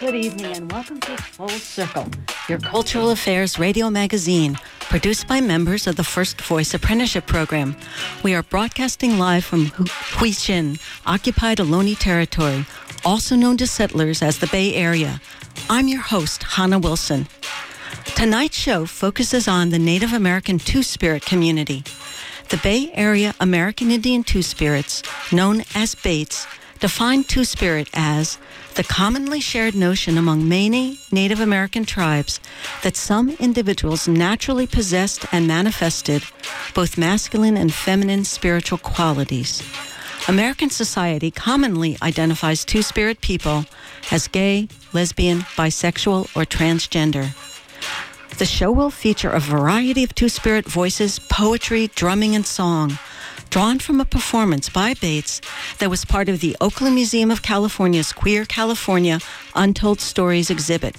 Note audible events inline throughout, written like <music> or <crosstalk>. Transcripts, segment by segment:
Good evening and welcome to Full Circle, your cultural affairs radio magazine, produced by members of the First Voice Apprenticeship Program. We are broadcasting live from Hu- Huichin, occupied Ohlone territory, also known to settlers as the Bay Area. I'm your host, Hannah Wilson. Tonight's show focuses on the Native American Two Spirit community. The Bay Area American Indian Two Spirits, known as BAAITS, define Two Spirit as the commonly shared notion among many Native American tribes that some individuals naturally possessed and manifested both masculine and feminine spiritual qualities. American society commonly identifies Two Spirit people as gay, lesbian, bisexual, or transgender. The show will feature a variety of Two Spirit voices, poetry, drumming, and song, drawn from a performance by BAAITS that was part of the Oakland Museum of California's Queer California Untold Stories exhibit,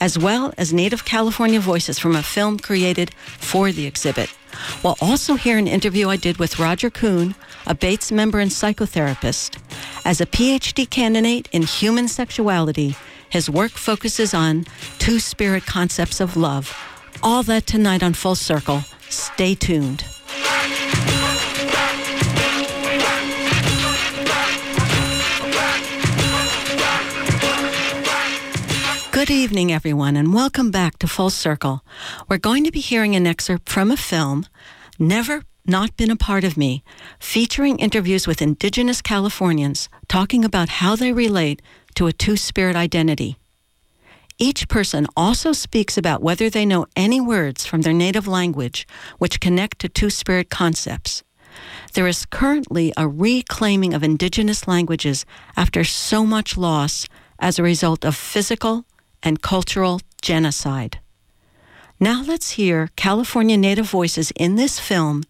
as well as Native California voices from a film created for the exhibit. We'll also hear an interview I did with Roger Kuhn, a BAAITS member and psychotherapist. As a PhD candidate in human sexuality, his work focuses on two spirit concepts of love. All that tonight on Full Circle. Stay tuned. Good evening, everyone, and welcome back to Full Circle. We're going to be hearing an excerpt from a film, Never Not Been a Part of Me, featuring interviews with Indigenous Californians talking about how they relate to a two spirit identity. Each person also speaks about whether they know any words from their native language which connect to two spirit concepts. There is currently a reclaiming of indigenous languages after so much loss as a result of physical and cultural genocide. Now let's hear California Native voices in this film,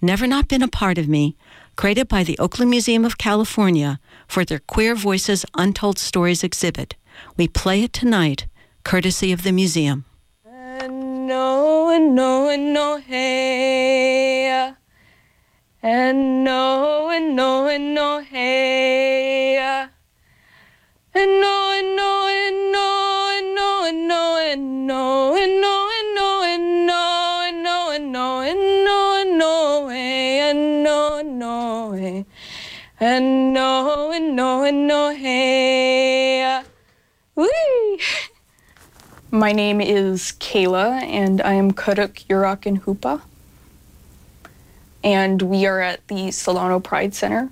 Never Not Been a Part of Me, created by the Oakland Museum of California for their Queer Voices Untold Stories exhibit. We play it tonight, courtesy of the museum. And no, and no, and no, hey. And no, and no, and no, hey. And no, and no, and no, and no, and no, and no, and no, and no, and no, and no, and no, hey. And no, and no, hey. And no, and no, and no, hey. Whee! My name is Kayla, and I am Kuduk Yurok and Hoopa. And we are at the Solano Pride Center.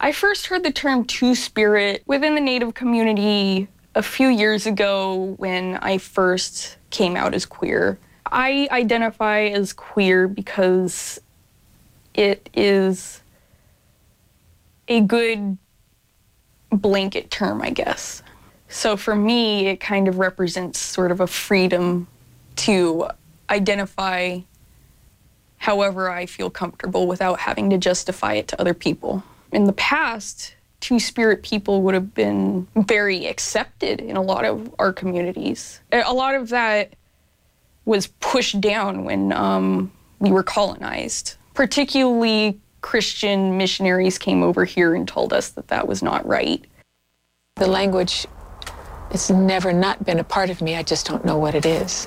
I first heard the term Two Spirit within the Native community a few years ago when I first came out as queer. I identify as queer because it is a good blanket term, I guess. So for me, it kind of represents sort of a freedom to identify however I feel comfortable without having to justify it to other people. In the past, two spirit people would have been very accepted in a lot of our communities. A lot of that was pushed down when um, we were colonized. Particularly, Christian missionaries came over here and told us that that was not right. The language it's never not been a part of me. I just don't know what it is.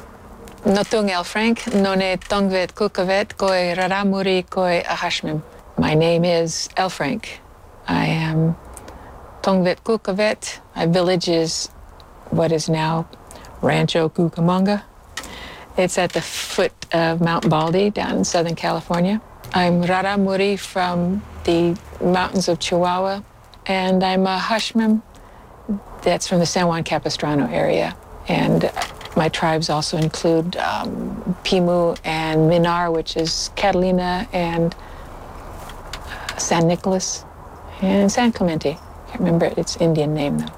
L. Frank, none tongvet kukavet koi raramuri koi ahashmim. My name is L. Frank. I am Tongvet Kukavet. My village is what is now Rancho Cucamonga. It's at the foot of Mount Baldy down in Southern California. I'm Rara Muri from the mountains of Chihuahua, and I'm a Hashmim that's from the San Juan Capistrano area. And my tribes also include um, Pimu and Minar, which is Catalina and uh, San Nicolas and San Clemente. Can't remember its Indian name though.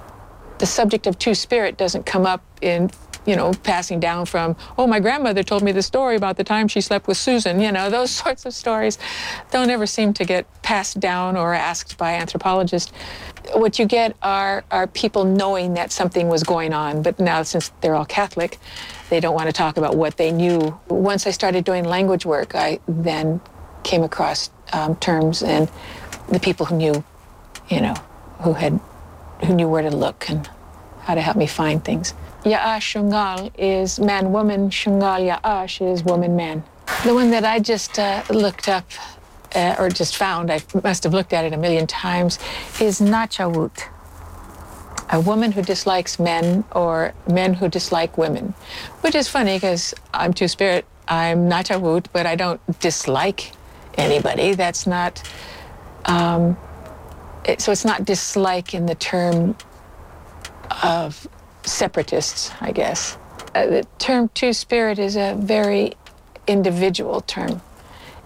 The subject of two spirit doesn't come up in you know, passing down from, oh, my grandmother told me the story about the time she slept with Susan. You know, those <laughs> sorts of stories don't ever seem to get passed down or asked by anthropologists. What you get are, are people knowing that something was going on, but now since they're all Catholic, they don't want to talk about what they knew. Once I started doing language work, I then came across um, terms and the people who knew, you know, who had, who knew where to look and how to help me find things. Ya'ash Shungal is man woman, Shungal Ya'ash is woman man. The one that I just uh, looked up uh, or just found, I must have looked at it a million times, is Nachawut. A woman who dislikes men or men who dislike women. Which is funny because I'm two spirit, I'm Nachawut, but I don't dislike anybody. That's not, um, it, so it's not dislike in the term of separatists, I guess. Uh, the term two spirit is a very individual term.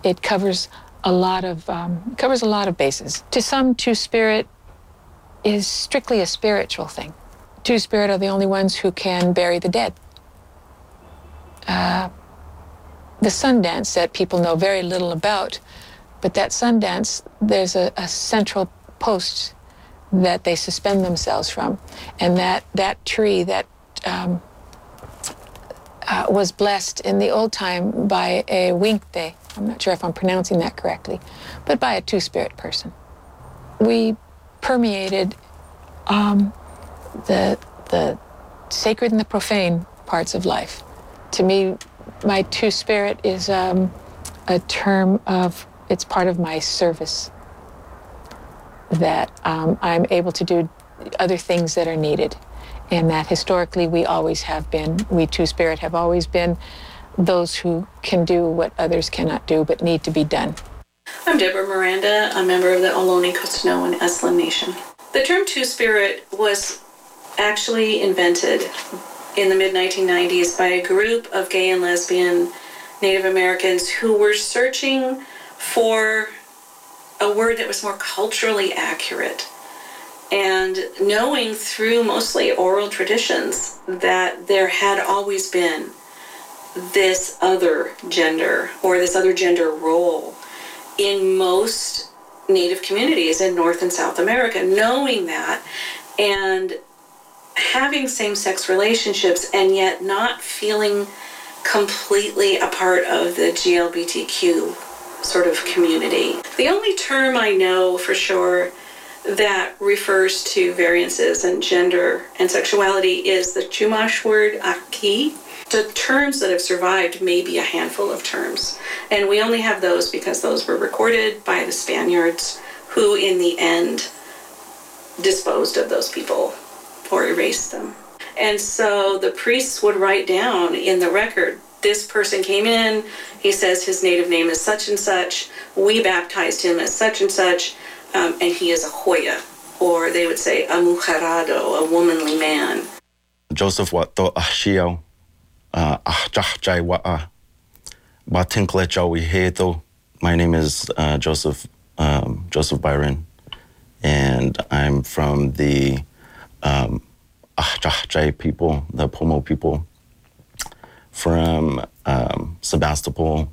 It covers a lot of um, covers a lot of bases. To some, two spirit is strictly a spiritual thing. Two spirit are the only ones who can bury the dead. Uh, the Sundance that people know very little about, but that Sundance, there's a, a central post that they suspend themselves from, and that that tree that um, uh, was blessed in the old time by a winkte. I'm not sure if I'm pronouncing that correctly, but by a two-spirit person. We permeated um, the the sacred and the profane parts of life. To me, my two-spirit is um, a term of it's part of my service that um, I'm able to do other things that are needed. And that historically we always have been, we Two Spirit have always been those who can do what others cannot do but need to be done. I'm Deborah Miranda, a member of the Ohlone Kostano and Esselen Nation. The term Two Spirit was actually invented in the mid 1990s by a group of gay and lesbian Native Americans who were searching for a word that was more culturally accurate. And knowing through mostly oral traditions that there had always been this other gender or this other gender role in most Native communities in North and South America, knowing that and having same sex relationships and yet not feeling completely a part of the GLBTQ sort of community. The only term I know for sure that refers to variances in gender and sexuality is the Chumash word aki. The terms that have survived may be a handful of terms, and we only have those because those were recorded by the Spaniards, who in the end disposed of those people or erased them. And so the priests would write down in the record this person came in, he says his native name is such and such, we baptized him as such and such, um, and he is a Hoya, or they would say a mujerado, a womanly man. Joseph Wato Ashio, Ahjahjai Wa'a, Wiheto. My name is uh, Joseph um, Joseph Byron, and I'm from the um, Ahjahjai people, the Pomo people from um, Sebastopol.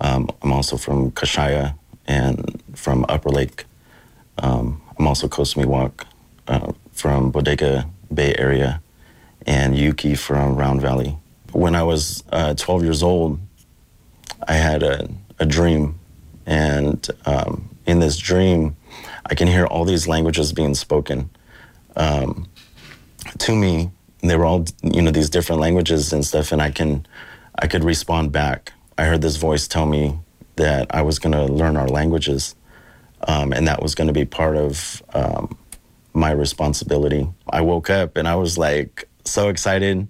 Um, I'm also from Kashaya and from Upper Lake. Um, I'm also Coast Miwok uh, from Bodega Bay Area and Yuki from Round Valley. When I was uh, 12 years old, I had a, a dream. And um, in this dream, I can hear all these languages being spoken um, to me they were all you know these different languages and stuff and i can i could respond back. I heard this voice tell me that i was going to learn our languages um, and that was going to be part of um, my responsibility. I woke up and i was like so excited.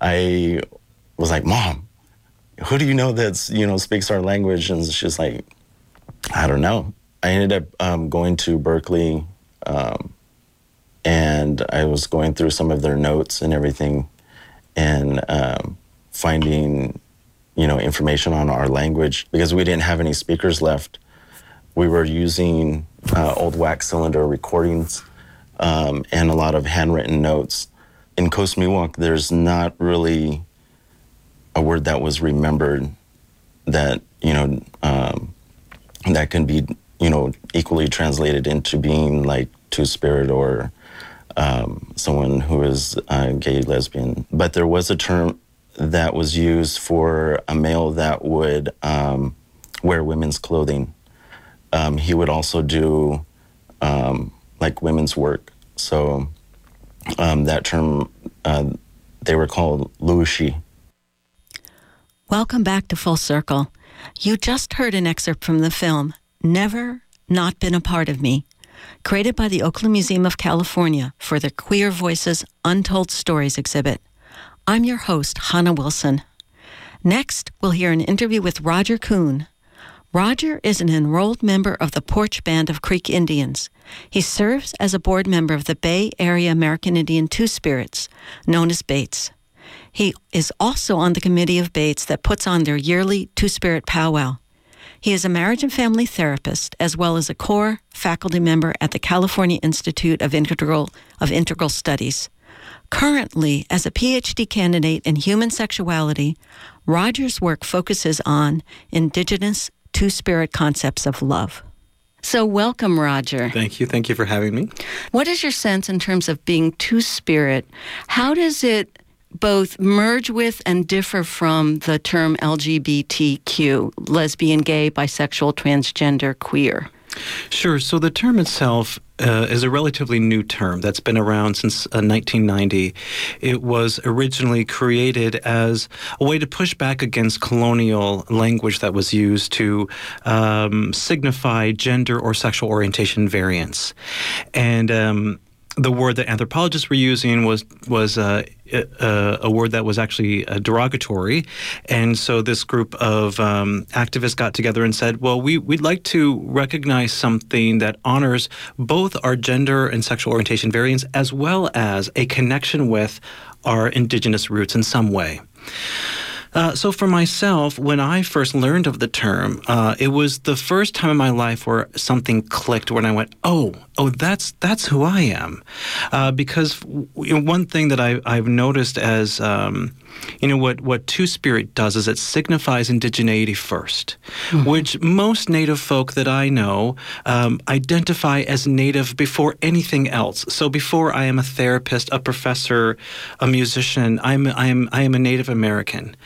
I was like mom who do you know that's you know speaks our language? And she's like i don't know. I ended up um, going to berkeley um, and I was going through some of their notes and everything, and um, finding, you know, information on our language because we didn't have any speakers left. We were using uh, old wax cylinder recordings um, and a lot of handwritten notes. in Coast Miwok, there's not really a word that was remembered that you know um, that can be you know equally translated into being like two spirit or um, someone who is uh, gay lesbian. But there was a term that was used for a male that would um, wear women's clothing. Um, he would also do um, like women's work. So um, that term, uh, they were called lushi. Welcome back to Full Circle. You just heard an excerpt from the film Never Not Been a Part of Me, created by the Oakland Museum of California for the Queer Voices Untold Stories exhibit. I'm your host, Hannah Wilson. Next, we'll hear an interview with Roger Kuhn. Roger is an enrolled member of the Poarch Band of Creek Indians. He serves as a board member of the Bay Area American Indian Two Spirits, known as BAAITS. He is also on the committee of BAAITS that puts on their yearly Two Spirit powwow. He is a marriage and family therapist as well as a core faculty member at the California Institute of Integral of Integral Studies. Currently, as a PhD candidate in human sexuality, Roger's work focuses on indigenous two spirit concepts of love. So, welcome, Roger. Thank you. Thank you for having me. What is your sense in terms of being two spirit? How does it both merge with and differ from the term LGBTQ, lesbian, gay, bisexual, transgender, queer? Sure. So the term itself uh, is a relatively new term that's been around since uh, 1990. It was originally created as a way to push back against colonial language that was used to um, signify gender or sexual orientation variance. And um, the word that anthropologists were using was was uh, a, a, word that was actually uh, derogatory, and so this group of um, activists got together and said, "Well, we we'd like to recognize something that honors both our gender and sexual orientation variance, as well as a connection with our indigenous roots in some way." Uh, so for myself, when I first learned of the term, uh, it was the first time in my life where something clicked, when I went, "Oh, oh, that's that's who I am," uh, because one thing that I, I've noticed as um, you know what what Two Spirit does is it signifies indigeneity 1st mm-hmm. which most Native folk that I know um, identify as Native before anything else. So before I am a therapist, a professor, a musician, I'm I am I am a Native American.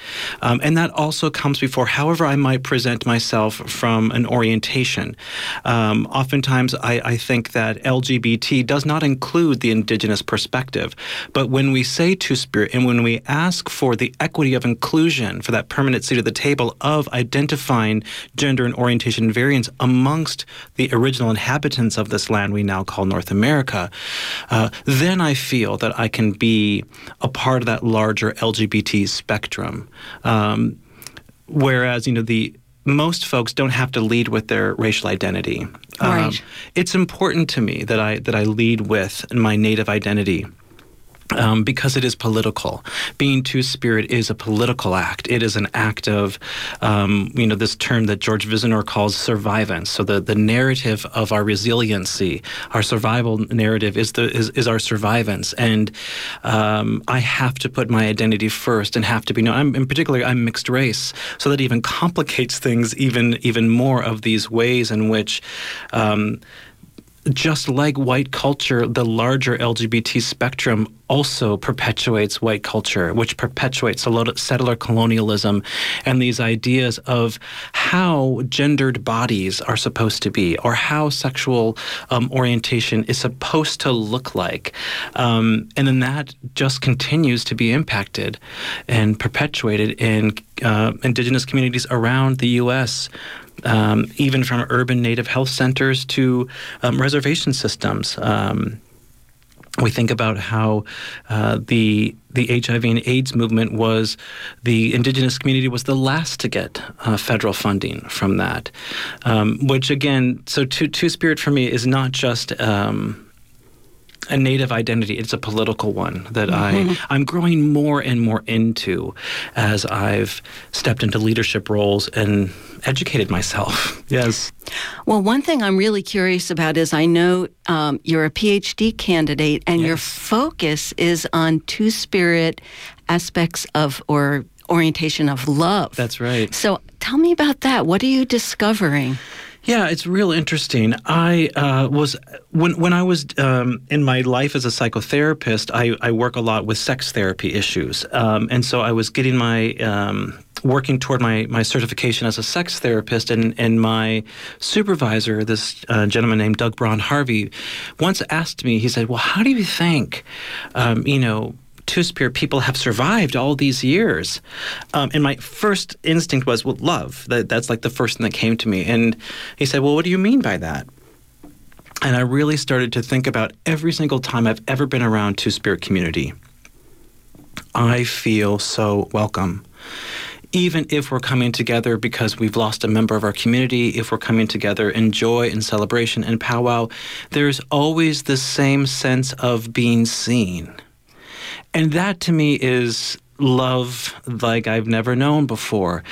Um, and that also comes before however I might present myself from an orientation. Um, oftentimes, I, I, think that LGBT does not include the indigenous perspective. But when we say Two Spirit and when we ask for the equity of inclusion, for that permanent seat at the table of identifying gender and orientation variance amongst the original inhabitants of this land we now call North America, uh, then I feel that I can be a part of that larger LGBT spectrum. Um, whereas, you know, the most folks don't have to lead with their racial identity. Right. Um, it's important to me that I that I lead with my native identity. Um, because it is political. Being two spirit is a political act. It is an act of, um, you know, this term that George Vizenor calls survivance. So the, the narrative of our resiliency, our survival narrative is the is, is our survivance. And um, I have to put my identity first and have to be known. I'm, in particular, I'm mixed race, so that even complicates things even even more of these ways in which um, just like white culture, the larger LGBT spectrum also perpetuates white culture, which perpetuates a lot of settler colonialism and these ideas of how gendered bodies are supposed to be or how sexual um, orientation is supposed to look like. Um, and then that just continues to be impacted and perpetuated in uh, indigenous communities around the U.S um, even from urban native health centers to um, reservation systems. Um, we think about how uh, the the HIV and AIDS movement was the indigenous community was the last to get uh, federal funding from that, um, which again, so two two spirit for me is not just um, a native identity. It's a political one that I I'm growing more and more into as I've stepped into leadership roles and educated myself. <laughs> Yes. Well, one thing I'm really curious about is I know um, you're a PhD candidate, and your focus is on two spirit aspects of or orientation of love. That's right. So tell me about that. What are you discovering? Yeah, it's real interesting. I uh, was when when I was um, in my life as a psychotherapist, I, I work a lot with sex therapy issues, um, and so I was getting my um, working toward my, my certification as a sex therapist, and and my supervisor, this uh, gentleman named Doug Braun Harvey, once asked me. He said, "Well, how do you think, um, you know?" Two spirit people have survived all these years, um, and my first instinct was, well, love. That, that's like the first thing that came to me. And he said, well, what do you mean by that? And I really started to think about every single time I've ever been around Two Spirit community. I feel so welcome. Even if we're coming together because we've lost a member of our community, if we're coming together in joy and celebration and powwow, there's always the same sense of being seen. And that to me is love like I've never known before.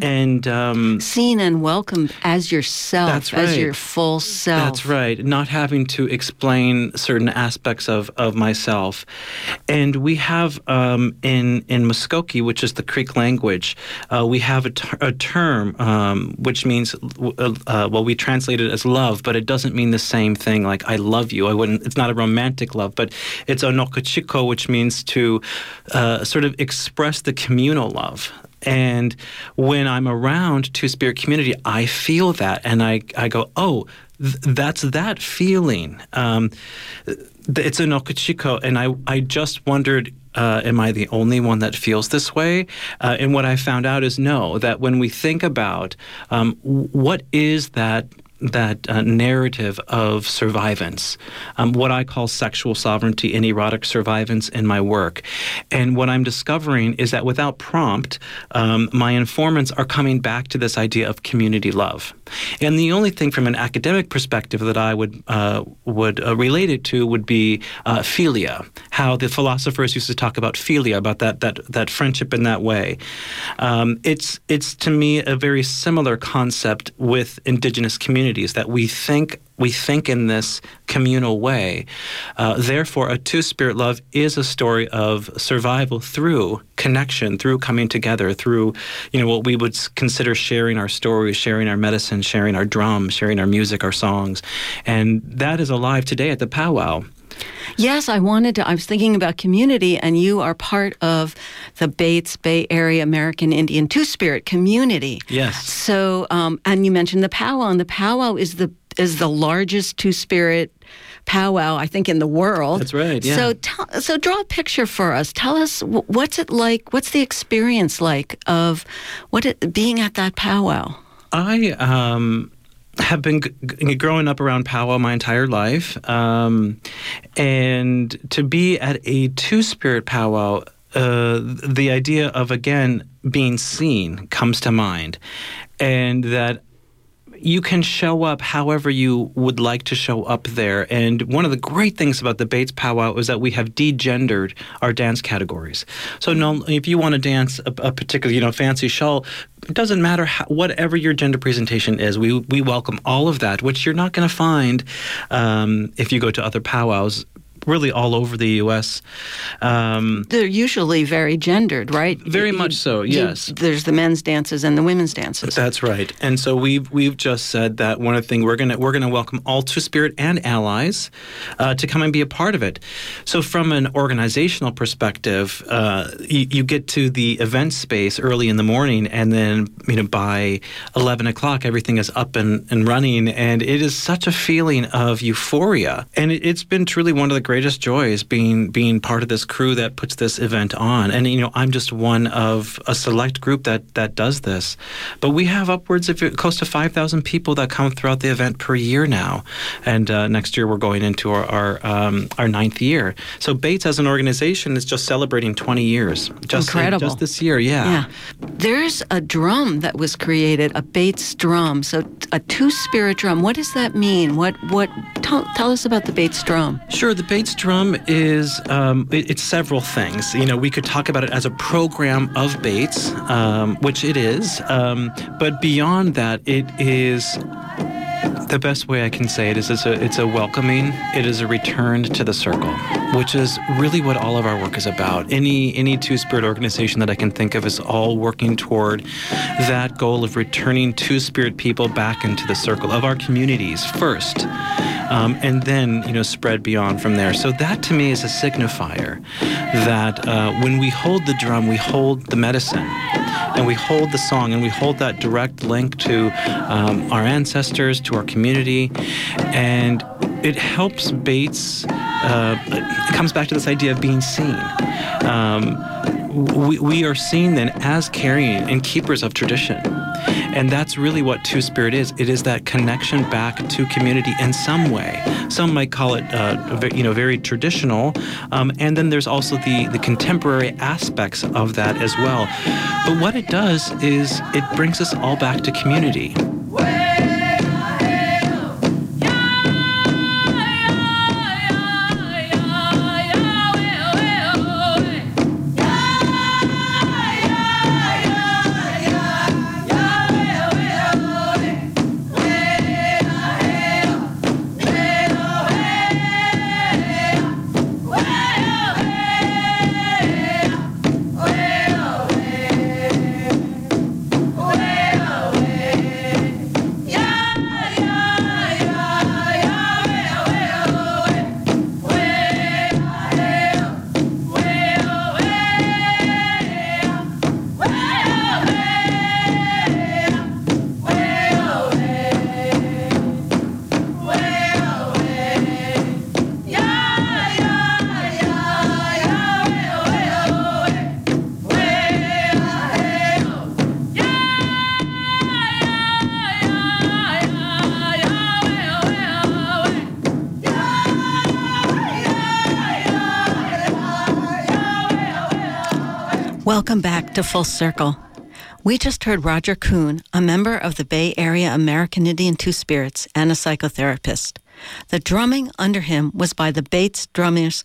And um, Seen and welcomed as yourself, That's as your full self. That's right. Not having to explain certain aspects of, of myself. And we have um, in, in Muskoke, which is the Creek language, uh, we have a, ter- a term um, which means, uh, uh, well, we translate it as love, but it doesn't mean the same thing like I love you. I wouldn't, it's not a romantic love, but it's onokochiko, which means to uh, sort of express the communal love. And when I'm around Two Spirit community, I feel that, and I, I go, oh, th- that's that feeling. Um, it's a nokuchiko, and I, I just wondered, uh, am I the only one that feels this way? Uh, and what I found out is no, that when we think about um, what is that that uh, narrative of survivance, um, what I call sexual sovereignty and erotic survivance in my work. And what I'm discovering is that without prompt, um, my informants are coming back to this idea of community love. And the only thing from an academic perspective that I would uh, would uh, relate it to would be uh, philia, how the philosophers used to talk about philia, about that that that friendship in that way. Um, it's it's to me a very similar concept with indigenous communities that we think we think in this communal way. Uh, therefore, a two spirit love is a story of survival through connection, through coming together, through you know what we would consider sharing our stories, sharing our medicine, sharing our drums, sharing our music, our songs, and that is alive today at the powwow. Yes, I wanted to. I was thinking about community, and you are part of the BAAITS Bay Area American Indian Two Spirit community. Yes. So, um, and you mentioned the powwow, and the powwow is the is the largest Two Spirit powwow I think in the world. That's right, yeah. So, tell, so draw a picture for us. Tell us wh- what's it like. What's the experience like of what it, being at that powwow? I um, have been g- growing up around powwow my entire life, um, and to be at a two spirit powwow. Uh, the idea of again being seen comes to mind, and that you can show up however you would like to show up there. And one of the great things about the BAAITS Powwow is that we have degendered our dance categories. So no, if you want to dance a, a particular, you know, fancy shawl, it doesn't matter how, whatever your gender presentation is. We we welcome all of that, which you're not going to find um, if you go to other powwows. Really, all over the U.S. Um, They're usually very gendered, right? Very You- much so, you- yes. there's the men's dances and the women's dances. That's right. And so we've we've just said that one of the things we're gonna we're gonna welcome all Two Spirit and allies uh, to come and be a part of it. So from an organizational perspective, uh, you, you get to the event space early in the morning, and then you know by eleven o'clock everything is up and, and running, and it is such a feeling of euphoria. And it, it's been truly one of the greatest joys being being part of this crew that puts this event on. And you know I'm just one of a select group that that does this, but we have upwards of close to five thousand people that come throughout the event per year now, and uh, next year we're going into our our, um, our ninth year. So BAAITS as an organization is just celebrating twenty years. Just Incredible. just this year, yeah. Yeah. There's a drum that was created, a BAAITS drum. So a two spirit drum. What does that mean? What what tell, tell us about the BAAITS drum. Sure, the BAAITS BAAITS Drum is um, it- it's several things. You know, we could talk about it as a program of BAAITS, um, which it is, um, but beyond that, it is the best way I can say it is it's a, it's a welcoming, it is a return to the circle, which is really what all of our work is about. Any any two spirit organization that I can think of is all working toward that goal of returning two spirit people back into the circle of our communities first. Um, and then you know spread beyond from there. So that to me is a signifier that uh, when we hold the drum, we hold the medicine and we hold the song and we hold that direct link to um, our ancestors, to our community, and it helps BAAITS. Uh, it comes back to this idea of being seen. Um, we, we are seen then as carrying and keepers of tradition. And that's really what Two Spirit is. It is that connection back to community in some way. Some might call it, uh, you know, very traditional. Um, and then there's also the, the contemporary aspects of that as well. But what it does is it brings us all back to community. To Full Circle. We just heard Roger Kuhn, a member of the Bay Area American Indian Two Spirits and a psychotherapist. The drumming under him was by the BAAITS drummers,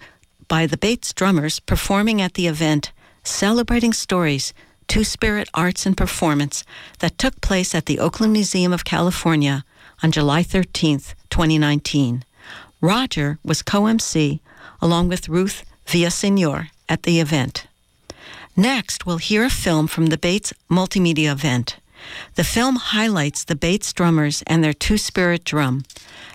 by the BAAITS drummers performing at the event celebrating stories, Two Spirit Arts and Performance that took place at the Oakland Museum of California on July 13th, 2019. Roger was co-MC along with Ruth Villasenor at the event. Next, we'll hear a film from the BAAITS Multimedia event. The film highlights the BAAITS drummers and their two spirit drum.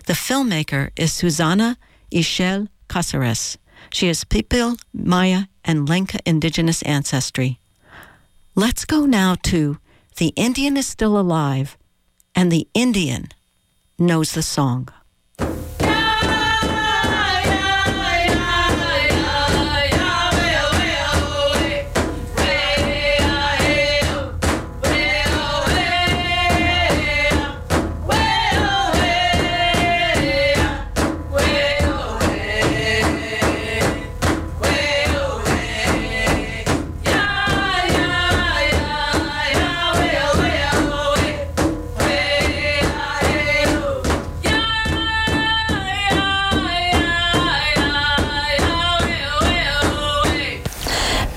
The filmmaker is Susana Ishel Caceres. She is Pipil, Maya, and Lenca indigenous ancestry. Let's go now to The Indian is Still Alive, and the Indian knows the song.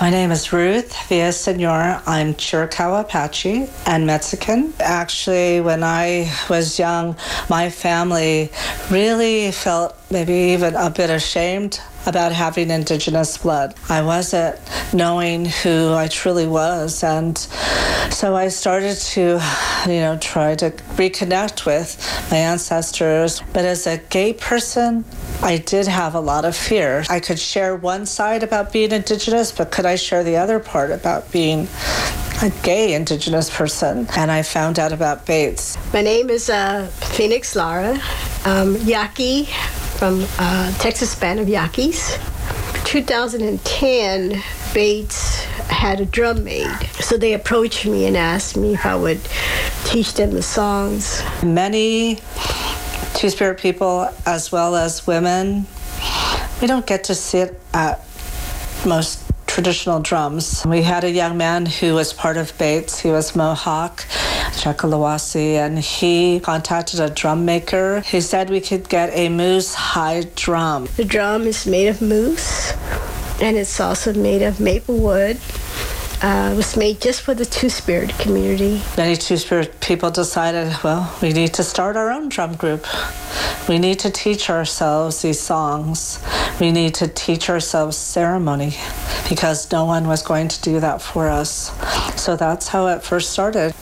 My name is Ruth Villasenor. I'm Chiricahua Apache and Mexican. Actually, when I was young, my family really felt maybe even a bit ashamed about having indigenous blood. I wasn't knowing who I truly was, and so I started to, you know, try to reconnect with my ancestors. But as a gay person, I did have a lot of fear. I could share one side about being indigenous, but could I share the other part about being a gay indigenous person? And I found out about BAAITS. My name is uh, Phoenix Lara, um, Yaqui from uh, Texas Band of Yaquis. 2010, BAAITS had a drum made. So they approached me and asked me if I would teach them the songs. Many Two Spirit people, as well as women, we don't get to sit at most traditional drums. We had a young man who was part of BAAITS. He was Mohawk. Chekalawasi, and he contacted a drum maker. He said we could get a moose hide drum. The drum is made of moose, and it's also made of maple wood. Uh, it was made just for the Two Spirit community. Many Two Spirit people decided, well, we need to start our own drum group. We need to teach ourselves these songs. We need to teach ourselves ceremony because no one was going to do that for us. So that's how it first started.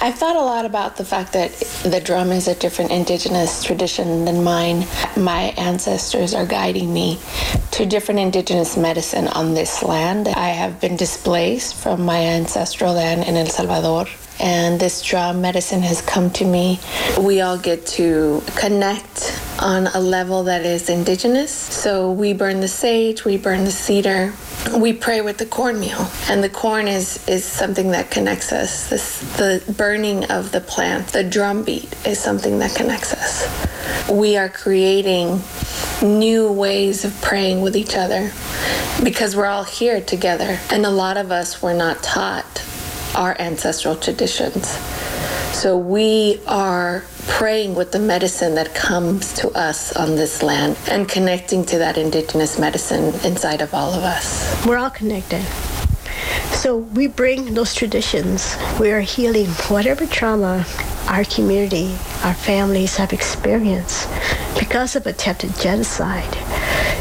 I've thought a lot about the fact that the drum is a different indigenous tradition than mine. My ancestors are guiding me to different indigenous medicine on this land. I have been displaced from my ancestral land in El Salvador. And this drum medicine has come to me. We all get to connect on a level that is indigenous. So we burn the sage, we burn the cedar, we pray with the cornmeal, and the corn is is something that connects us. This, the burning of the plant, the drum beat, is something that connects us. We are creating new ways of praying with each other because we're all here together, and a lot of us were not taught our ancestral traditions. So we are praying with the medicine that comes to us on this land and connecting to that indigenous medicine inside of all of us. We're all connected. So we bring those traditions. We are healing whatever trauma our community, our families have experienced because of attempted genocide.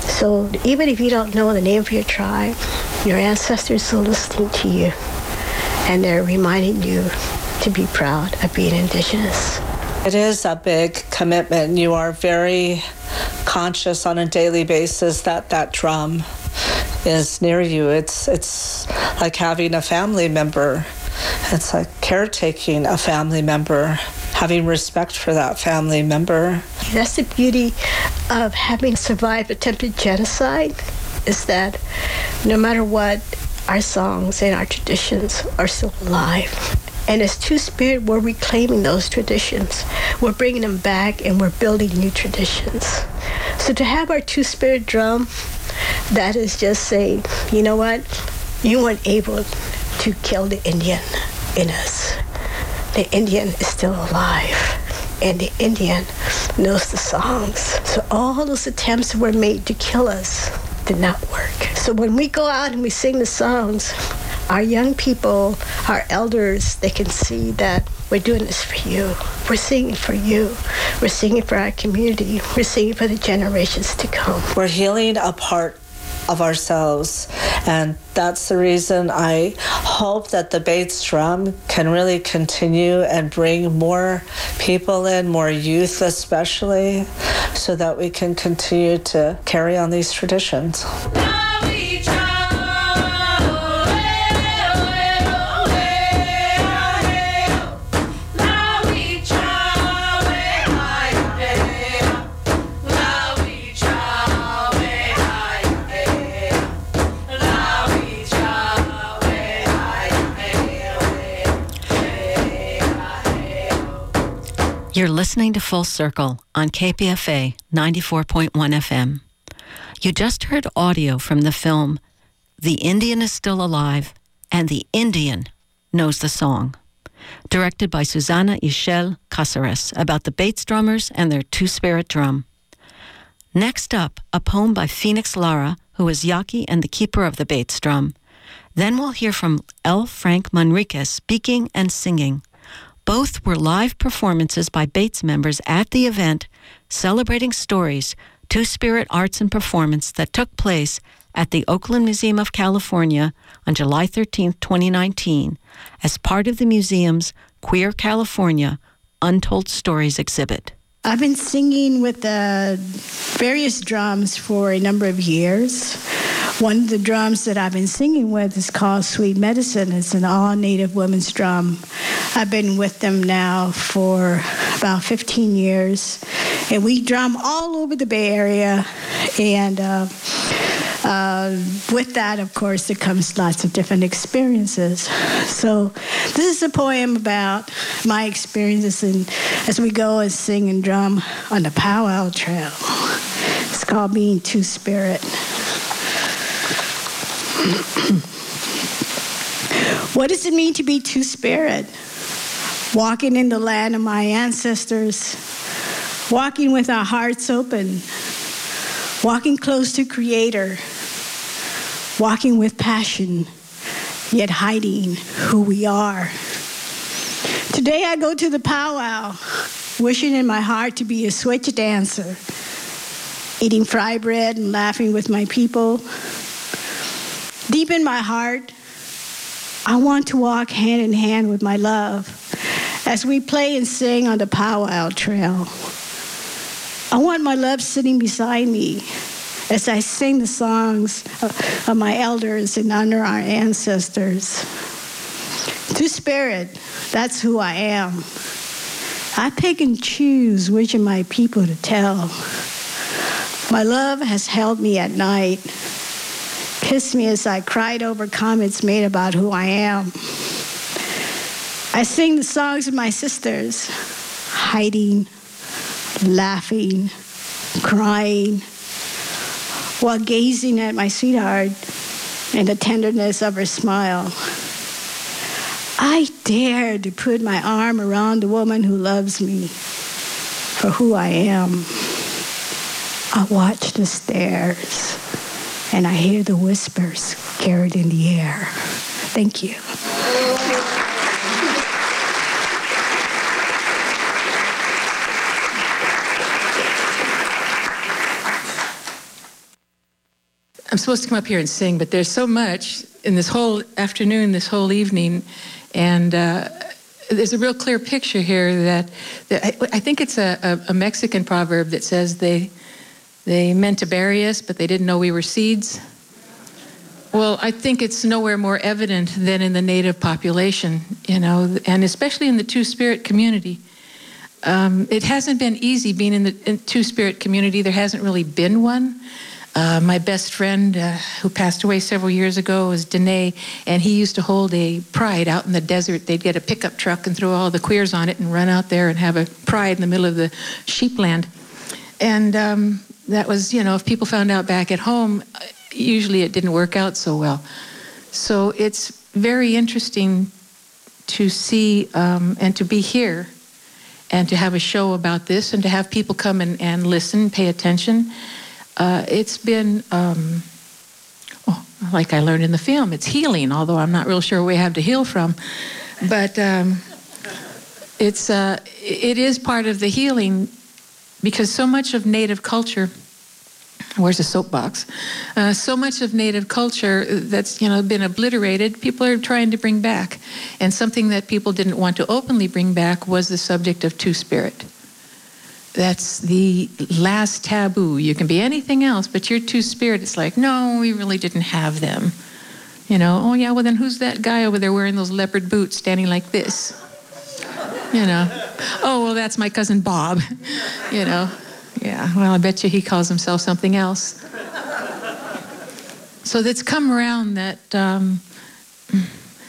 So even if you don't know the name of your tribe, your ancestors are listening to you and they're reminding you to be proud of being indigenous. It is a big commitment. You are very conscious on a daily basis that that drum is near you. It's it's like having a family member. It's like caretaking a family member, having respect for that family member. That's the beauty of having survived attempted genocide is that no matter what, our songs and our traditions are still alive. And as Two Spirit, we're reclaiming those traditions. We're bringing them back and we're building new traditions. So to have our Two Spirit drum, that is just saying, you know what? You weren't able to kill the Indian in us. The Indian is still alive. And the Indian knows the songs. So all those attempts were made to kill us did not work. So when we go out and we sing the songs, our young people, our elders, they can see that we're doing this for you. We're singing for you. We're singing for our community. We're singing for the generations to come. We're healing a part of ourselves. And that's the reason I hope that the BAAITS drum can really continue and bring more people in, more youth especially, so that we can continue to carry on these traditions. You're listening to Full Circle on KPFA 94.1 FM. You just heard audio from the film The Indian is Still Alive and The Indian Knows the Song, directed by Susanna Ishel Caceres about the BAAITS drummers and their two spirit drum. Next up, a poem by Phoenix Lara, who is Yaqui and the keeper of the BAAITS drum. Then we'll hear from L. Frank Manriquez speaking and singing. Both were live performances by BAAITS members at the event celebrating stories, Two Spirit Arts and Performance that took place at the Oakland Museum of California on July 13, 2019, as part of the museum's Queer California Untold Stories exhibit. I've been singing with the various drums for a number of years. One of the drums that I've been singing with is called Sweet Medicine. It's an all native women's drum. I've been with them now for about 15 years. And we drum all over the Bay Area. And uh, uh, with that, of course, there comes lots of different experiences. So, this is a poem about my experiences in, as we go and sing and drum on the Powwow Trail. It's called Being Two Spirit. <clears throat> what does it mean to be Two Spirit? walking in the land of my ancestors, walking with our hearts open, walking close to Creator, walking with passion, yet hiding who we are. Today I go to the powwow, wishing in my heart to be a switch dancer, eating fry bread and laughing with my people. Deep in my heart, I want to walk hand in hand with my love as we play and sing on the powwow trail. I want my love sitting beside me as I sing the songs of my elders and honor our ancestors. To spirit, that's who I am. I pick and choose which of my people to tell. My love has held me at night, kissed me as I cried over comments made about who I am. I sing the songs of my sisters, hiding, laughing, crying, while gazing at my sweetheart and the tenderness of her smile. I dare to put my arm around the woman who loves me for who I am. I watch the stairs and I hear the whispers carried in the air. Thank you. I'm supposed to come up here and sing, but there's so much in this whole afternoon, this whole evening, and uh, there's a real clear picture here that, that I, I think it's a, a, a Mexican proverb that says they they meant to bury us, but they didn't know we were seeds. Well, I think it's nowhere more evident than in the native population, you know, and especially in the Two Spirit community. Um, it hasn't been easy being in the Two Spirit community. There hasn't really been one. Uh, my best friend, uh, who passed away several years ago, was Danae, and he used to hold a pride out in the desert. They'd get a pickup truck and throw all the queers on it and run out there and have a pride in the middle of the sheepland. And um, that was, you know, if people found out back at home, usually it didn't work out so well. So it's very interesting to see um, and to be here and to have a show about this and to have people come and, and listen, pay attention. Uh, it's been, um, oh, like I learned in the film, it's healing, although I'm not real sure we have to heal from. But um, it's, uh, it is part of the healing because so much of Native culture, where's the soapbox? Uh, so much of Native culture that's you know been obliterated, people are trying to bring back, and something that people didn't want to openly bring back was the subject of Two Spirit. That's the last taboo. You can be anything else, but your Two Spirit. It's like no, we really didn't have them. You know, oh yeah, well then who's that guy over there wearing those leopard boots, standing like this? You know, oh well that's my cousin Bob. You know, yeah, well, I bet you he calls himself something else. So it's come around that um,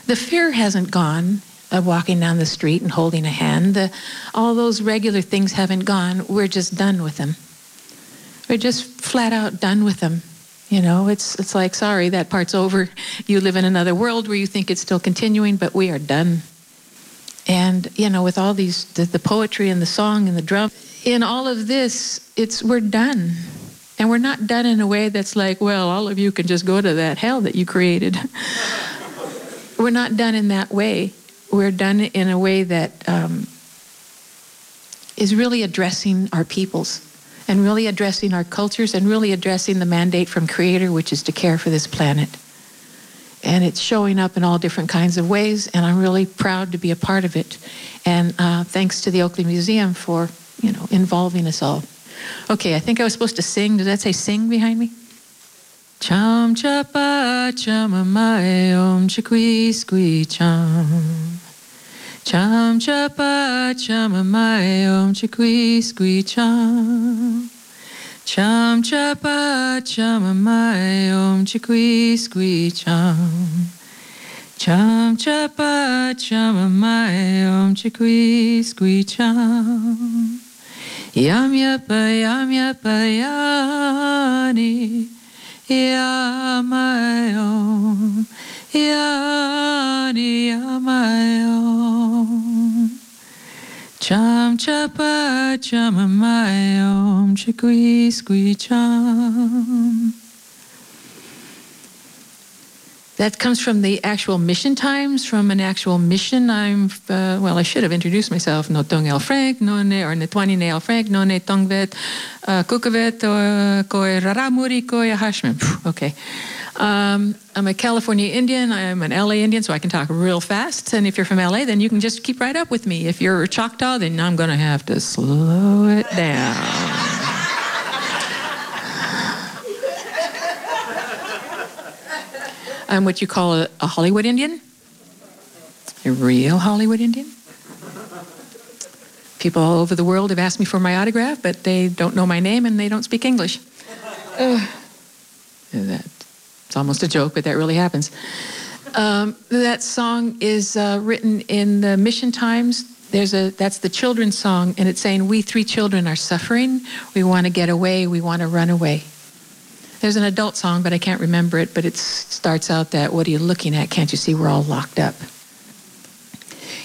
the fear hasn't gone of walking down the street and holding a hand. The, all those regular things haven't gone. We're just done with them. We're just flat out done with them. You know, it's it's like sorry, that part's over. You live in another world where you think it's still continuing, but we are done. And you know, with all these the, the poetry and the song and the drum, in all of this, it's we're done. And we're not done in a way that's like, well, all of you can just go to that hell that you created. <laughs> we're not done in that way. We're done in a way that um, is really addressing our peoples and really addressing our cultures and really addressing the mandate from Creator, which is to care for this planet. And it's showing up in all different kinds of ways, and I'm really proud to be a part of it. And uh, thanks to the Oakland Museum for, you know, involving us all. Okay, I think I was supposed to sing. Did that say sing behind me? Chum chapa chama my om chikwi squee chum. Chum chapa chama my om chikwi squee cham. Chum chapa chama my om chikwi squee cham. Chum chapa chama my om chikwi squee cham. Yam yapa yam yapa yani Yamayom Yani Yamayom Chum chapa chamamayom chikwi squee chum. That comes from the actual mission times, from an actual mission. I'm, uh, well, I should have introduced myself. No tong el frank, no ne, or ne twani ne el frank, no ne tongvet, uh, kukavet, uh, koi raramuri, koi hashmim. Okay. Um, I'm a California Indian. I'm an LA Indian, so I can talk real fast. And if you're from LA, then you can just keep right up with me. If you're Choctaw, then I'm going to have to slow it down. I'm what you call a, a Hollywood Indian, a real Hollywood Indian. People all over the world have asked me for my autograph, but they don't know my name and they don't speak English. Ugh. That, it's almost a joke, but that really happens. Um, that song is uh, written in the Mission Times. There's a that's the children's song, and it's saying, "We three children are suffering. We want to get away. We want to run away." There's an adult song, but I can't remember it. But it starts out that, "What are you looking at? Can't you see we're all locked up?"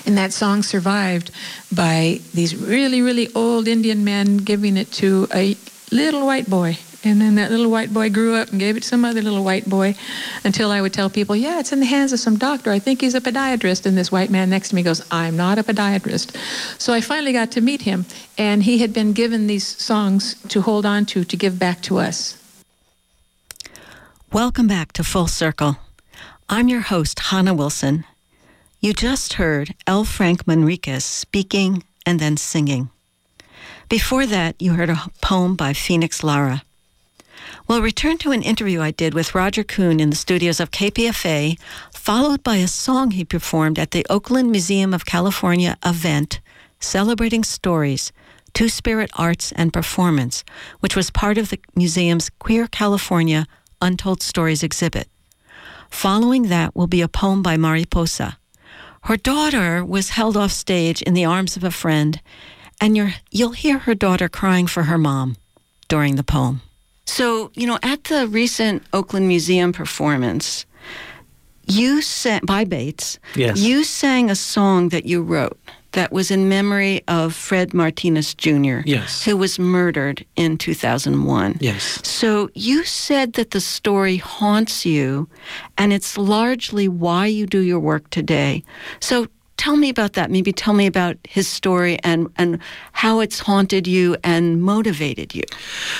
And that song survived by these really, really old Indian men giving it to a little white boy. And then that little white boy grew up and gave it to some other little white boy until I would tell people, yeah, it's in the hands of some doctor. I think he's a podiatrist. And this white man next to me goes, I'm not a podiatrist. So I finally got to meet him. And he had been given these songs to hold on to, to give back to us. Welcome back to Full Circle. I'm your host, Hannah Wilson. You just heard L. Frank Manriquez speaking and then singing. Before that, you heard a poem by Phoenix Lara. We'll return to an interview I did with Roger Kuhn in the studios of KPFA, followed by a song he performed at the Oakland Museum of California event celebrating stories, Two Spirit Arts and Performance, which was part of the museum's Queer California Untold Stories exhibit. Following that will be a poem by Mariposa. Her daughter was held off stage in the arms of a friend, and you will hear her daughter crying for her mom during the poem. So, you know, at the recent Oakland Museum performance, you sang by BAAITS. Yes. You sang a song that you wrote that was in memory of Fred Martinez Jr. Yes. Who was murdered in 2001. Yes. So you said that the story haunts you, and it's largely why you do your work today. So tell me about that. Maybe tell me about his story and, and how it's haunted you and motivated you.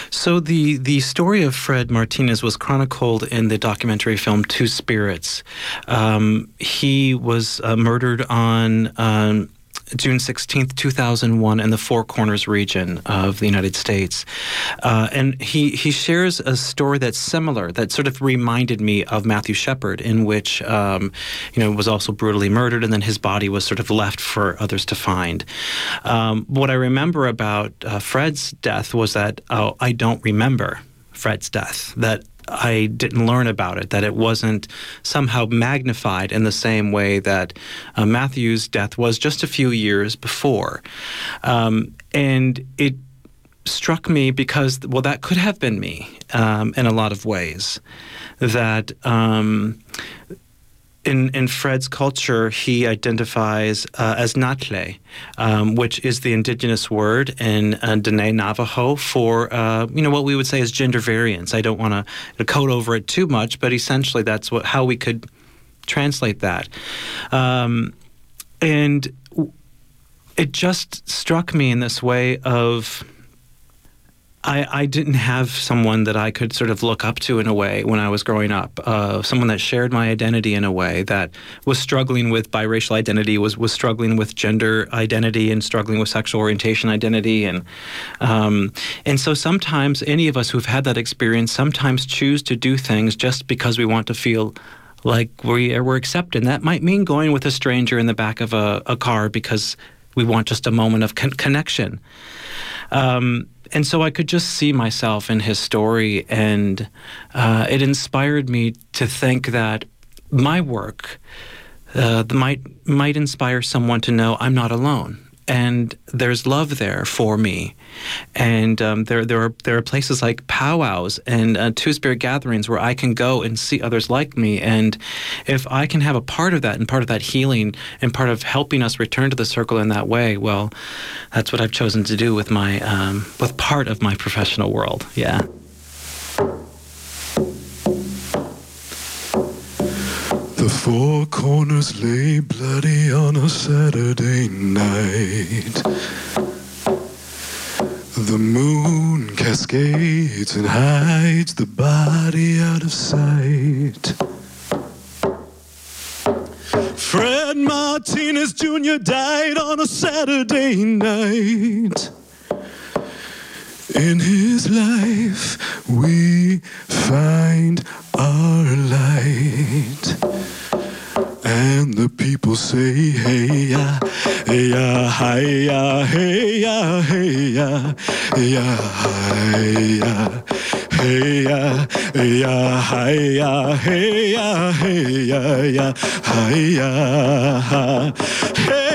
So the the story of Fred Martinez was chronicled in the documentary film Two Spirits. Um, he was uh, murdered on. Um, June 16th, 2001, in the Four Corners region of the United States. Uh, and he, he shares a story that's similar, that sort of reminded me of Matthew Shepard, in which, um, you know, was also brutally murdered and then his body was sort of left for others to find. Um, what I remember about uh, Fred's death was that oh, I don't remember Fred's death, that I didn't learn about it, that it wasn't somehow magnified in the same way that uh, Matthew's death was just a few years before. Um, and it struck me because, well, that could have been me um, in a lot of ways. That. Um, in, in Fred's culture, he identifies uh, as Natle, um, which is the indigenous word in uh, Diné Navajo for uh, you know what we would say is gender variance. I don't want to code over it too much, but essentially that's what how we could translate that. Um, and it just struck me in this way of I, I, didn't have someone that I could sort of look up to in a way when I was growing up. Uh, someone that shared my identity in a way that was struggling with biracial identity, was was struggling with gender identity, and struggling with sexual orientation identity, and um, and so sometimes any of us who've had that experience sometimes choose to do things just because we want to feel like we we're accepted. And that might mean going with a stranger in the back of a, a car because we want just a moment of con- connection. Um, and so I could just see myself in his story, and uh, it inspired me to think that my work uh, might might inspire someone to know I'm not alone, and there's love there for me. And um, there, there are there are places like powwows and uh, two spirit gatherings where I can go and see others like me. And if I can have a part of that and part of that healing and part of helping us return to the circle in that way, well, that's what I've chosen to do with my um, with part of my professional world. Yeah. Four corners lay bloody on a Saturday night. The moon cascades and hides the body out of sight. Fred Martinez Jr. died on a Saturday night. In his life, we find our light. And the people say, hey ya, hey ya, hey ya, hey ya, hey ya, hey ya, hey ya. Hey ya, hey ya, hey ya, hey ya, hey ya, ya, hey ya, hey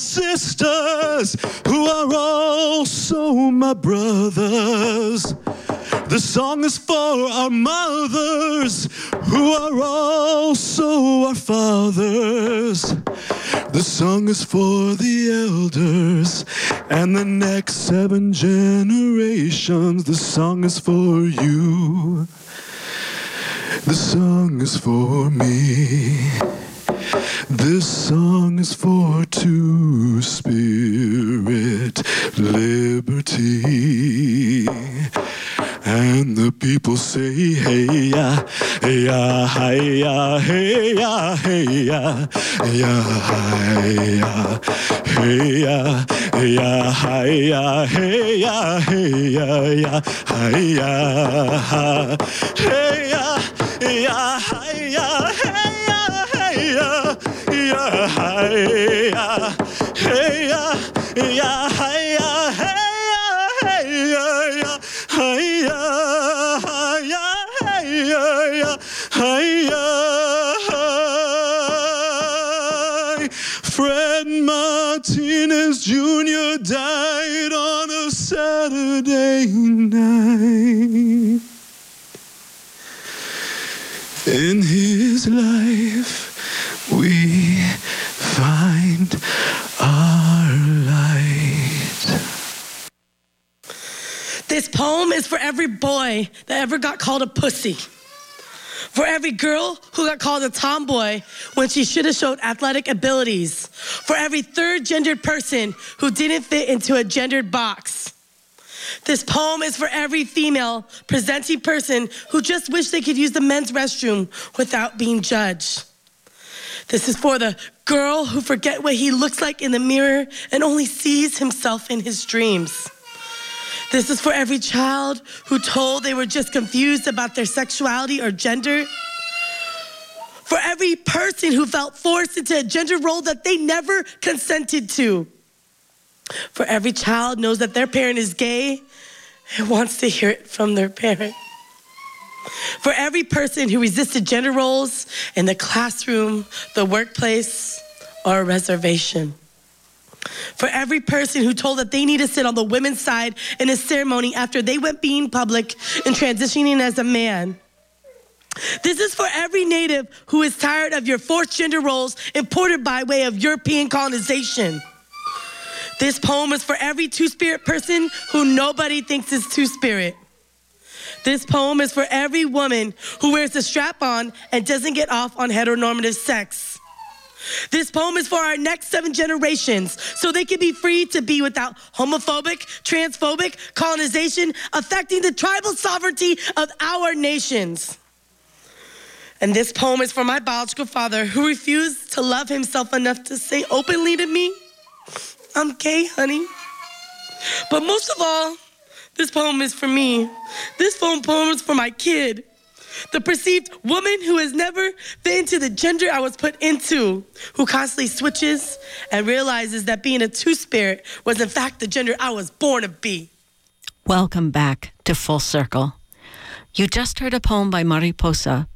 sisters who are also my brothers. The song is for our mothers who are also our fathers. The song is for the elders and the next seven generations. The song is for you. The song is for me. This song is for two spirit liberty. And the people say, hey ya, hey ya, hey ya, hey ya, hey ya, hey ya, hey ya, hey ya, hey ya, hey ya, hey ya, hey ya, ya, hey ya, hey ya, hey ya, hey ya, hey ya, hey, hey, hey, hey, hey, hey, hey. Fred Martinez Jr. died on a Saturday night in his life. Every boy that ever got called a pussy. For every girl who got called a tomboy when she should have showed athletic abilities. For every third gendered person who didn't fit into a gendered box. This poem is for every female presenting person who just wished they could use the men's restroom without being judged. This is for the girl who forget what he looks like in the mirror and only sees himself in his dreams. This is for every child who told they were just confused about their sexuality or gender. For every person who felt forced into a gender role that they never consented to. For every child knows that their parent is gay and wants to hear it from their parent. For every person who resisted gender roles in the classroom, the workplace, or a reservation. For every person who told that they need to sit on the women's side in a ceremony after they went being public and transitioning as a man. This is for every native who is tired of your forced gender roles imported by way of European colonization. This poem is for every two spirit person who nobody thinks is two spirit. This poem is for every woman who wears a strap on and doesn't get off on heteronormative sex. This poem is for our next seven generations so they can be free to be without homophobic, transphobic colonization affecting the tribal sovereignty of our nations. And this poem is for my biological father who refused to love himself enough to say openly to me, I'm gay, honey. But most of all, this poem is for me. This poem poem is for my kid The perceived woman who has never fit into the gender I was put into, who constantly switches and realizes that being a two spirit was in fact the gender I was born to be. Welcome back to Full Circle. You just heard a poem by Mariposa,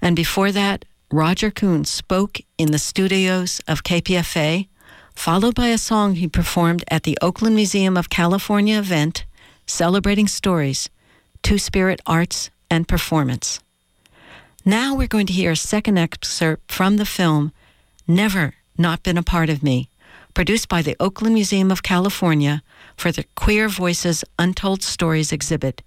and before that, Roger Kuhn spoke in the studios of KPFA, followed by a song he performed at the Oakland Museum of California event celebrating stories, Two Spirit Arts and Performance. Now we're going to hear a second excerpt from the film Never Not Been a Part of Me, produced by the Oakland Museum of California for the Queer Voices Untold Stories exhibit,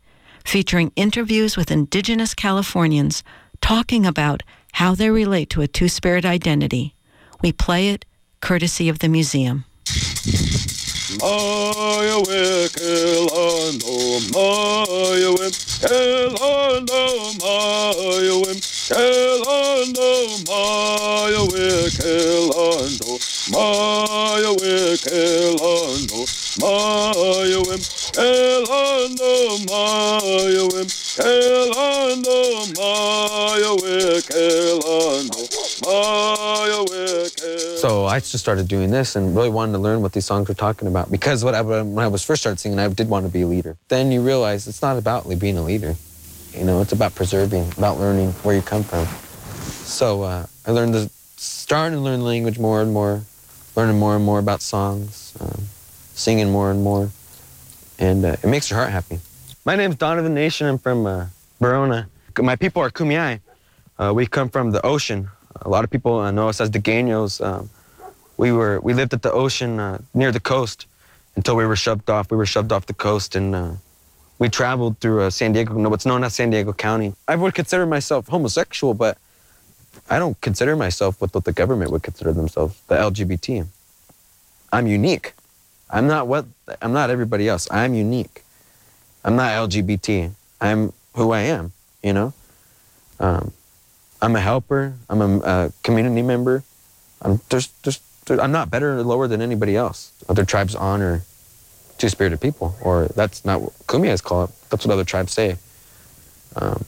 featuring interviews with Indigenous Californians talking about how they relate to a two spirit identity. We play it courtesy of the museum. Ayawe kelano, ayawe my ayawe we kelano, Maya we kelano, Maya we kelano, Maya we kelano, Maya we kelano, Maya we Maya we. So I just started doing this and really wanted to learn what these songs were talking about because when I was first started singing, I did want to be a leader. Then you realize it's not about being a leader. You know, it's about preserving, about learning where you come from. So uh, I learned to start to learn the language more and more, learning more and more about songs, um, singing more and more, and uh, it makes your heart happy. My name name's Donovan Nation. I'm from uh, Barona. My people are Kumeyaay. Uh, we come from the ocean. A lot of people uh, know us as the Gaños. Um, we were we lived at the ocean uh, near the coast until we were shoved off. We were shoved off the coast and uh, we traveled through uh, San Diego, what's known as San Diego County. I would consider myself homosexual, but I don't consider myself what, what the government would consider themselves, the LGBT. I'm unique. I'm not what I'm not everybody else. I'm unique. I'm not LGBT. I'm who I am. You know. Um, I'm a helper. I'm a, a community member. I'm there's, there's, I'm not better or lower than anybody else. Other tribes honor two-spirited people, or that's not what Kumeyaay's call it. That's what other tribes say. Um,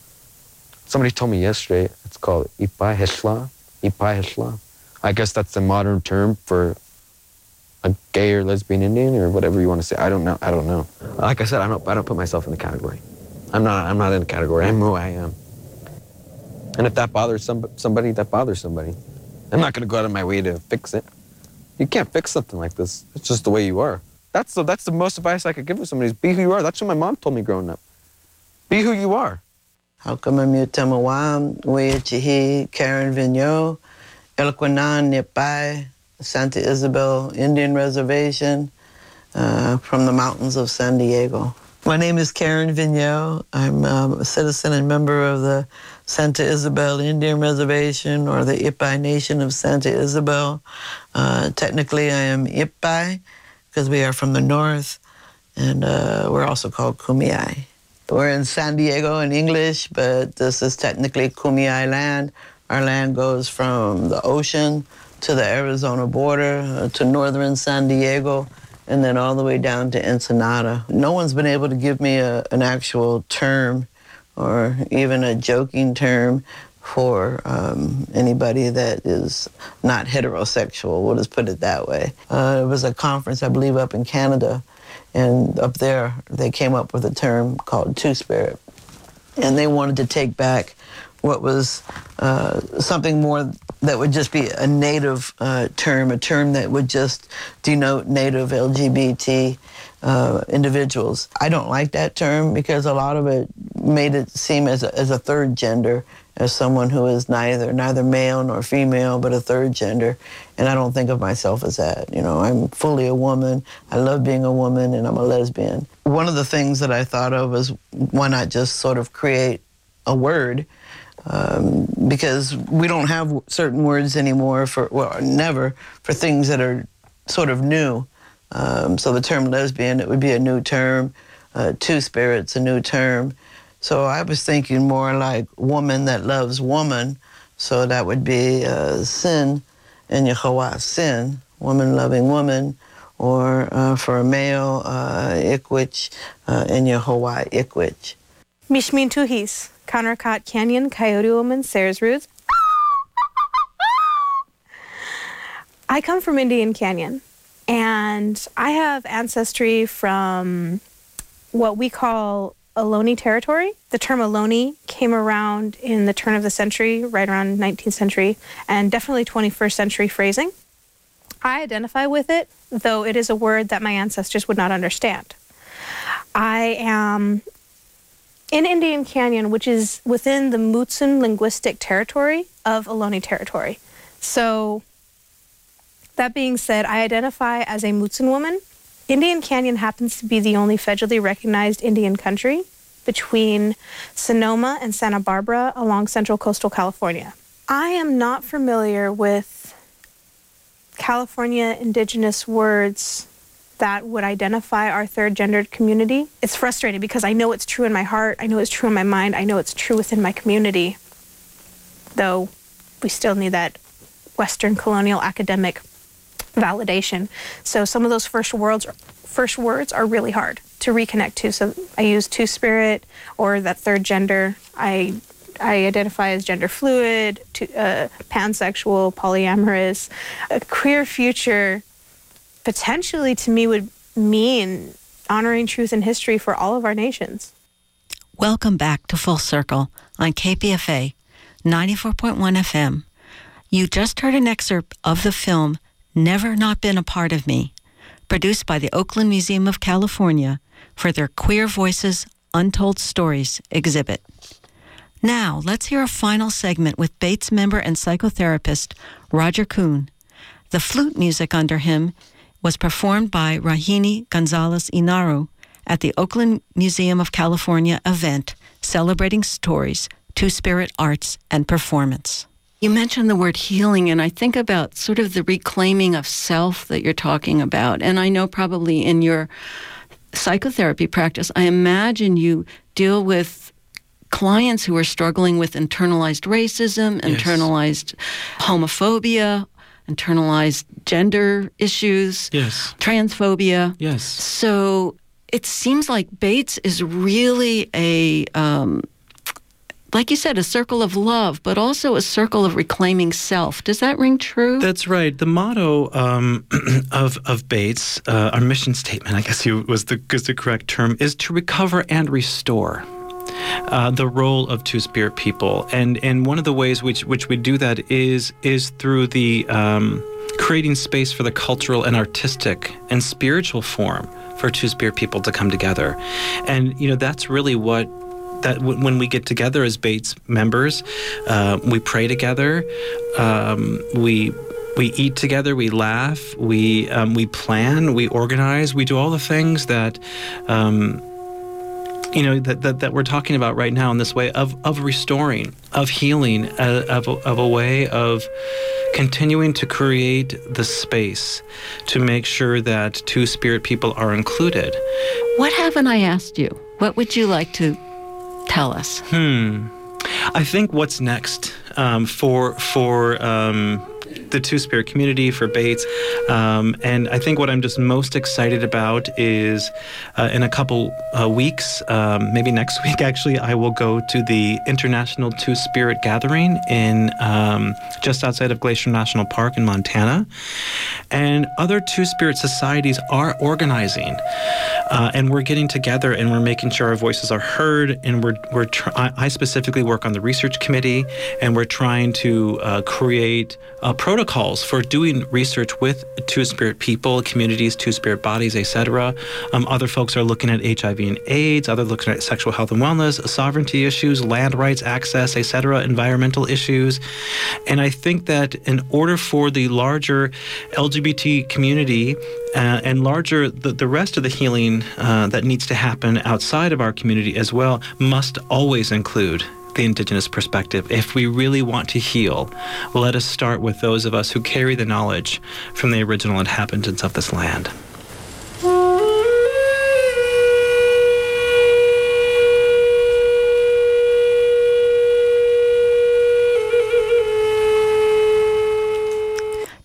somebody told me yesterday it's called Ipai Heshla. Ipai Heshla. I guess that's the modern term for a gay or lesbian Indian or whatever you want to say. I don't know. I don't know. Like I said, I don't. I don't put myself in the category. I'm not. I'm not in the category. I'm who I am. And if that bothers some, somebody, that bothers somebody. I'm not going to go out of my way to fix it. You can't fix something like this. It's just the way you are. That's the, that's the most advice I could give to somebody is be who you are. That's what my mom told me growing up. Be who you are. How come I'm your Haukamamutama Weachihi, Karen Vigneault, Elquanan Nipai, Santa Isabel Indian Reservation uh, from the mountains of San Diego. My name is Karen Vigneault. I'm a citizen and member of the Santa Isabel Indian Reservation or the Ipai Nation of Santa Isabel. Uh, technically, I am Ipai because we are from the north, and uh, we're also called Kumeyaay. We're in San Diego in English, but this is technically Kumeyaay land. Our land goes from the ocean to the Arizona border uh, to northern San Diego and then all the way down to Ensenada. No one's been able to give me a, an actual term or even a joking term for um, anybody that is not heterosexual. We'll just put it that way. Uh, it was a conference, I believe, up in Canada, and up there they came up with a term called Two Spirit, and they wanted to take back what was uh, something more that would just be a native uh, term, a term that would just denote native LGBT uh, individuals. I don't like that term because a lot of it made it seem as a, as a third gender, as someone who is neither neither male nor female, but a third gender. And I don't think of myself as that. You know, I'm fully a woman. I love being a woman, and I'm a lesbian. One of the things that I thought of was why not just sort of create a word um, because we don't have certain words anymore for well never for things that are sort of new. Um, so the term lesbian it would be a new term. Uh, two spirits a new term. So I was thinking more like woman that loves woman. So that would be uh, sin in Yahweh sin, woman loving woman, or uh, for a male uh, ikwich uh, in Yahweh ikwich. Mishmin Tuhis, Kanarakat Kanyon Coyote Woman Sayers-Rood. I come from Indian Canyon, and I have ancestry from what we call Ohlone territory. The term Ohlone came around in the turn of the century, right around 19th century, and definitely 21st century phrasing. I identify with it, though it is a word that my ancestors would not understand. I am in Indian Canyon, which is within the Mutsun linguistic territory of Ohlone territory. So, that being said, I identify as a Mutsun woman. Indian Canyon happens to be the only federally recognized Indian country between Sonoma and Santa Barbara along central coastal California. I am not familiar with California indigenous words that would identify our third gendered community. It's frustrating because I know it's true in my heart, I know it's true in my mind, I know it's true within my community, though we still need that Western colonial academic validation. So some of those first words, first words are really hard to reconnect to. So I use two spirit or that third gender. I I identify as gender fluid, to, uh, pansexual, polyamorous. A queer future potentially to me would mean honoring truth and history for all of our nations. Welcome back to Full Circle on KPFA 94.1 FM. You just heard an excerpt of the film Never Not Been a Part of Me, produced by the Oakland Museum of California for their Queer Voices Untold Stories exhibit. Now, let's hear a final segment with BAAITS member and psychotherapist Roger Kuhn. The flute music under him was performed by Rahini Gonzalez Inaru at the Oakland Museum of California event celebrating stories, Two Spirit Arts, and Performance. You mentioned the word healing, and I think about sort of the reclaiming of self that you're talking about. And I know probably in your psychotherapy practice, I imagine you deal with clients who are struggling with internalized racism, Yes. internalized homophobia, internalized gender issues, Yes. transphobia. Yes. So it seems like BAAITS is really a, um, like you said, a circle of love, but also a circle of reclaiming self. Does that ring true? That's right. The motto um, <clears throat> of of BAAITS, uh, our mission statement, I guess you, was the is the correct term, is to recover and restore. Uh, the role of two spirit people, and and one of the ways which which we do that is is through the um, creating space for the cultural and artistic and spiritual form for two spirit people to come together, and you know that's really what that w- when we get together as BAAITS members, uh, we pray together, um, we we eat together, we laugh, we um, we plan, we organize, we do all the things that. Um, you know that, that, that we're talking about right now in this way of, of restoring of healing uh, of, of a way of continuing to create the space to make sure that two spirit people are included What haven't I asked you? What would you like to tell us? Hmm. I think what's next um, for for um, the Two Spirit community for BAAITS, um, and I think what I'm just most excited about is uh, in a couple uh, weeks, um, maybe next <laughs> week actually, I will go to the International Two Spirit Gathering in um, just outside of Glacier National Park in Montana, and other Two Spirit societies are organizing. Uh, and we're getting together and we're making sure our voices are heard. And we're we're tr- I, specifically work on the research committee, and we're trying to uh, create uh, protocols for doing research with Two Spirit people, communities, Two Spirit bodies, etc. Um, other folks are looking at HIV and AIDS. Other looking at sexual health and wellness, sovereignty issues, land rights, access, etc. Environmental issues, and I think that in order for the larger LGBT community uh, and larger the, the rest of the healing uh, that needs to happen outside of our community as well must always include the indigenous perspective. If we really want to heal, let us start with those of us who carry the knowledge from the original inhabitants of this land.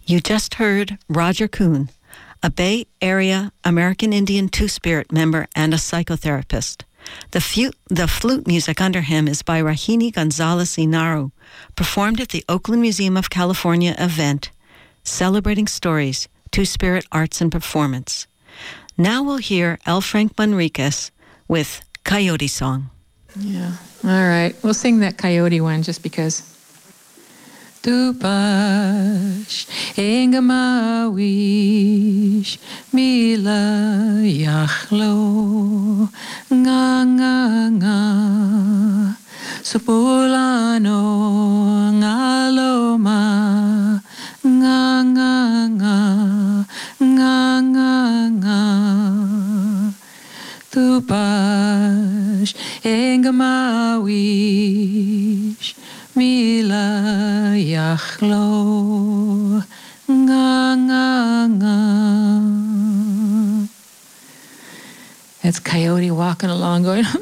You just heard Roger Kuhn, a Bay Area American Indian Two Spirit member and a psychotherapist. The, fu- the flute music under him is by Rahini Gonzalez Inaru, performed at the Oakland Museum of California event, Celebrating Stories, Two Spirit Arts and Performance. Now we'll hear L. Frank Manriquez with Coyote Song. Yeah. All right. We'll sing that coyote one just because. Tupash engamawish mila yachlo nga nga nga. Supulano ngaloma nga nga nga nga nga nga. Tupash engamawish mila yachlo nga nga nga. That's coyote walking along going <laughs>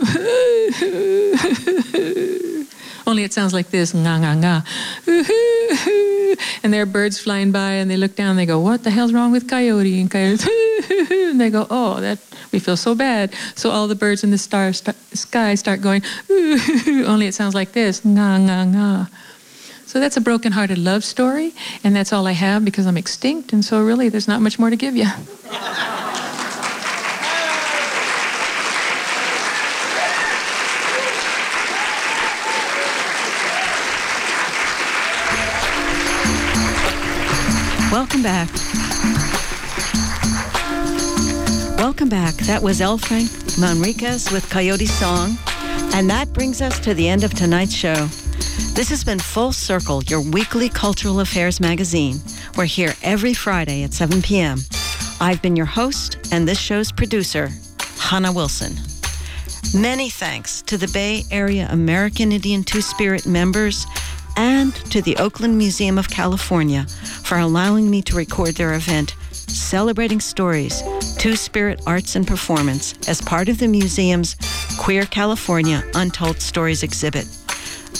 only it sounds like this nga nga nga. <laughs> And there are birds flying by and they look down and they go what the hell's wrong with coyote? And coyote <laughs> and they go oh that we feel so bad. So all the birds in the star st- sky start going ooh, only it sounds like this nga nga nga. So that's a broken-hearted love story and that's all i have because i'm extinct and so really there's not much more to give you Welcome back. Welcome back. That was L. Frank Manriquez with Coyote Song. And that brings us to the end of tonight's show. This has been Full Circle, your weekly cultural affairs magazine. We're here every Friday at 7 p.m. I've been your host and this show's producer, Hannah Wilson. Many thanks to the Bay Area American Indian Two Spirit members and to the Oakland Museum of California for allowing me to record their event, Celebrating Stories, Two Spirit Arts and Performance, as part of the museum's Queer California Untold Stories exhibit.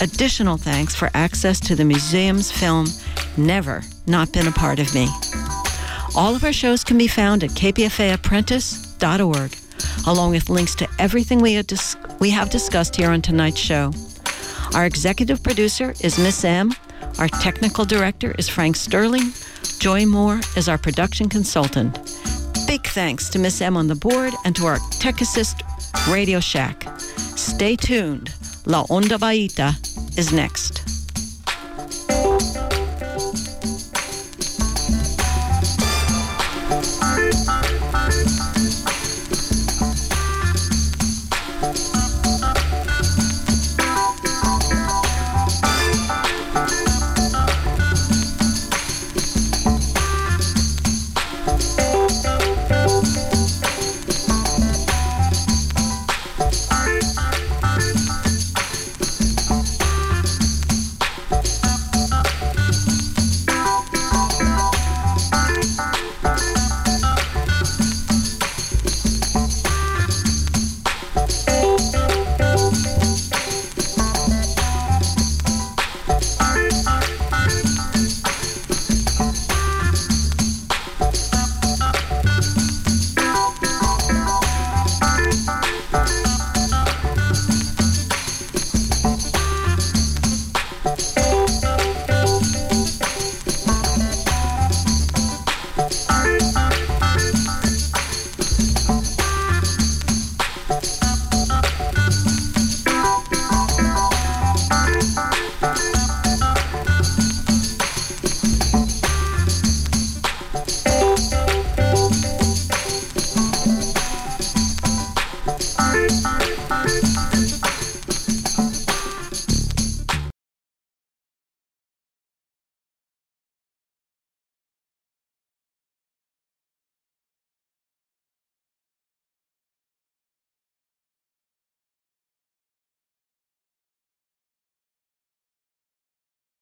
Additional thanks for access to the museum's film, Never Not Been a Part of Me. All of our shows can be found at kpfaapprentice.org, along with links to everything we, dis- we have discussed here on tonight's show. Our executive producer is Miss M. Our technical director is Frank Sterling. Joy Moore is our production consultant. Big thanks to Miss M on the board and to our tech assist, Radio Shack. Stay tuned. La Onda Bajita is next.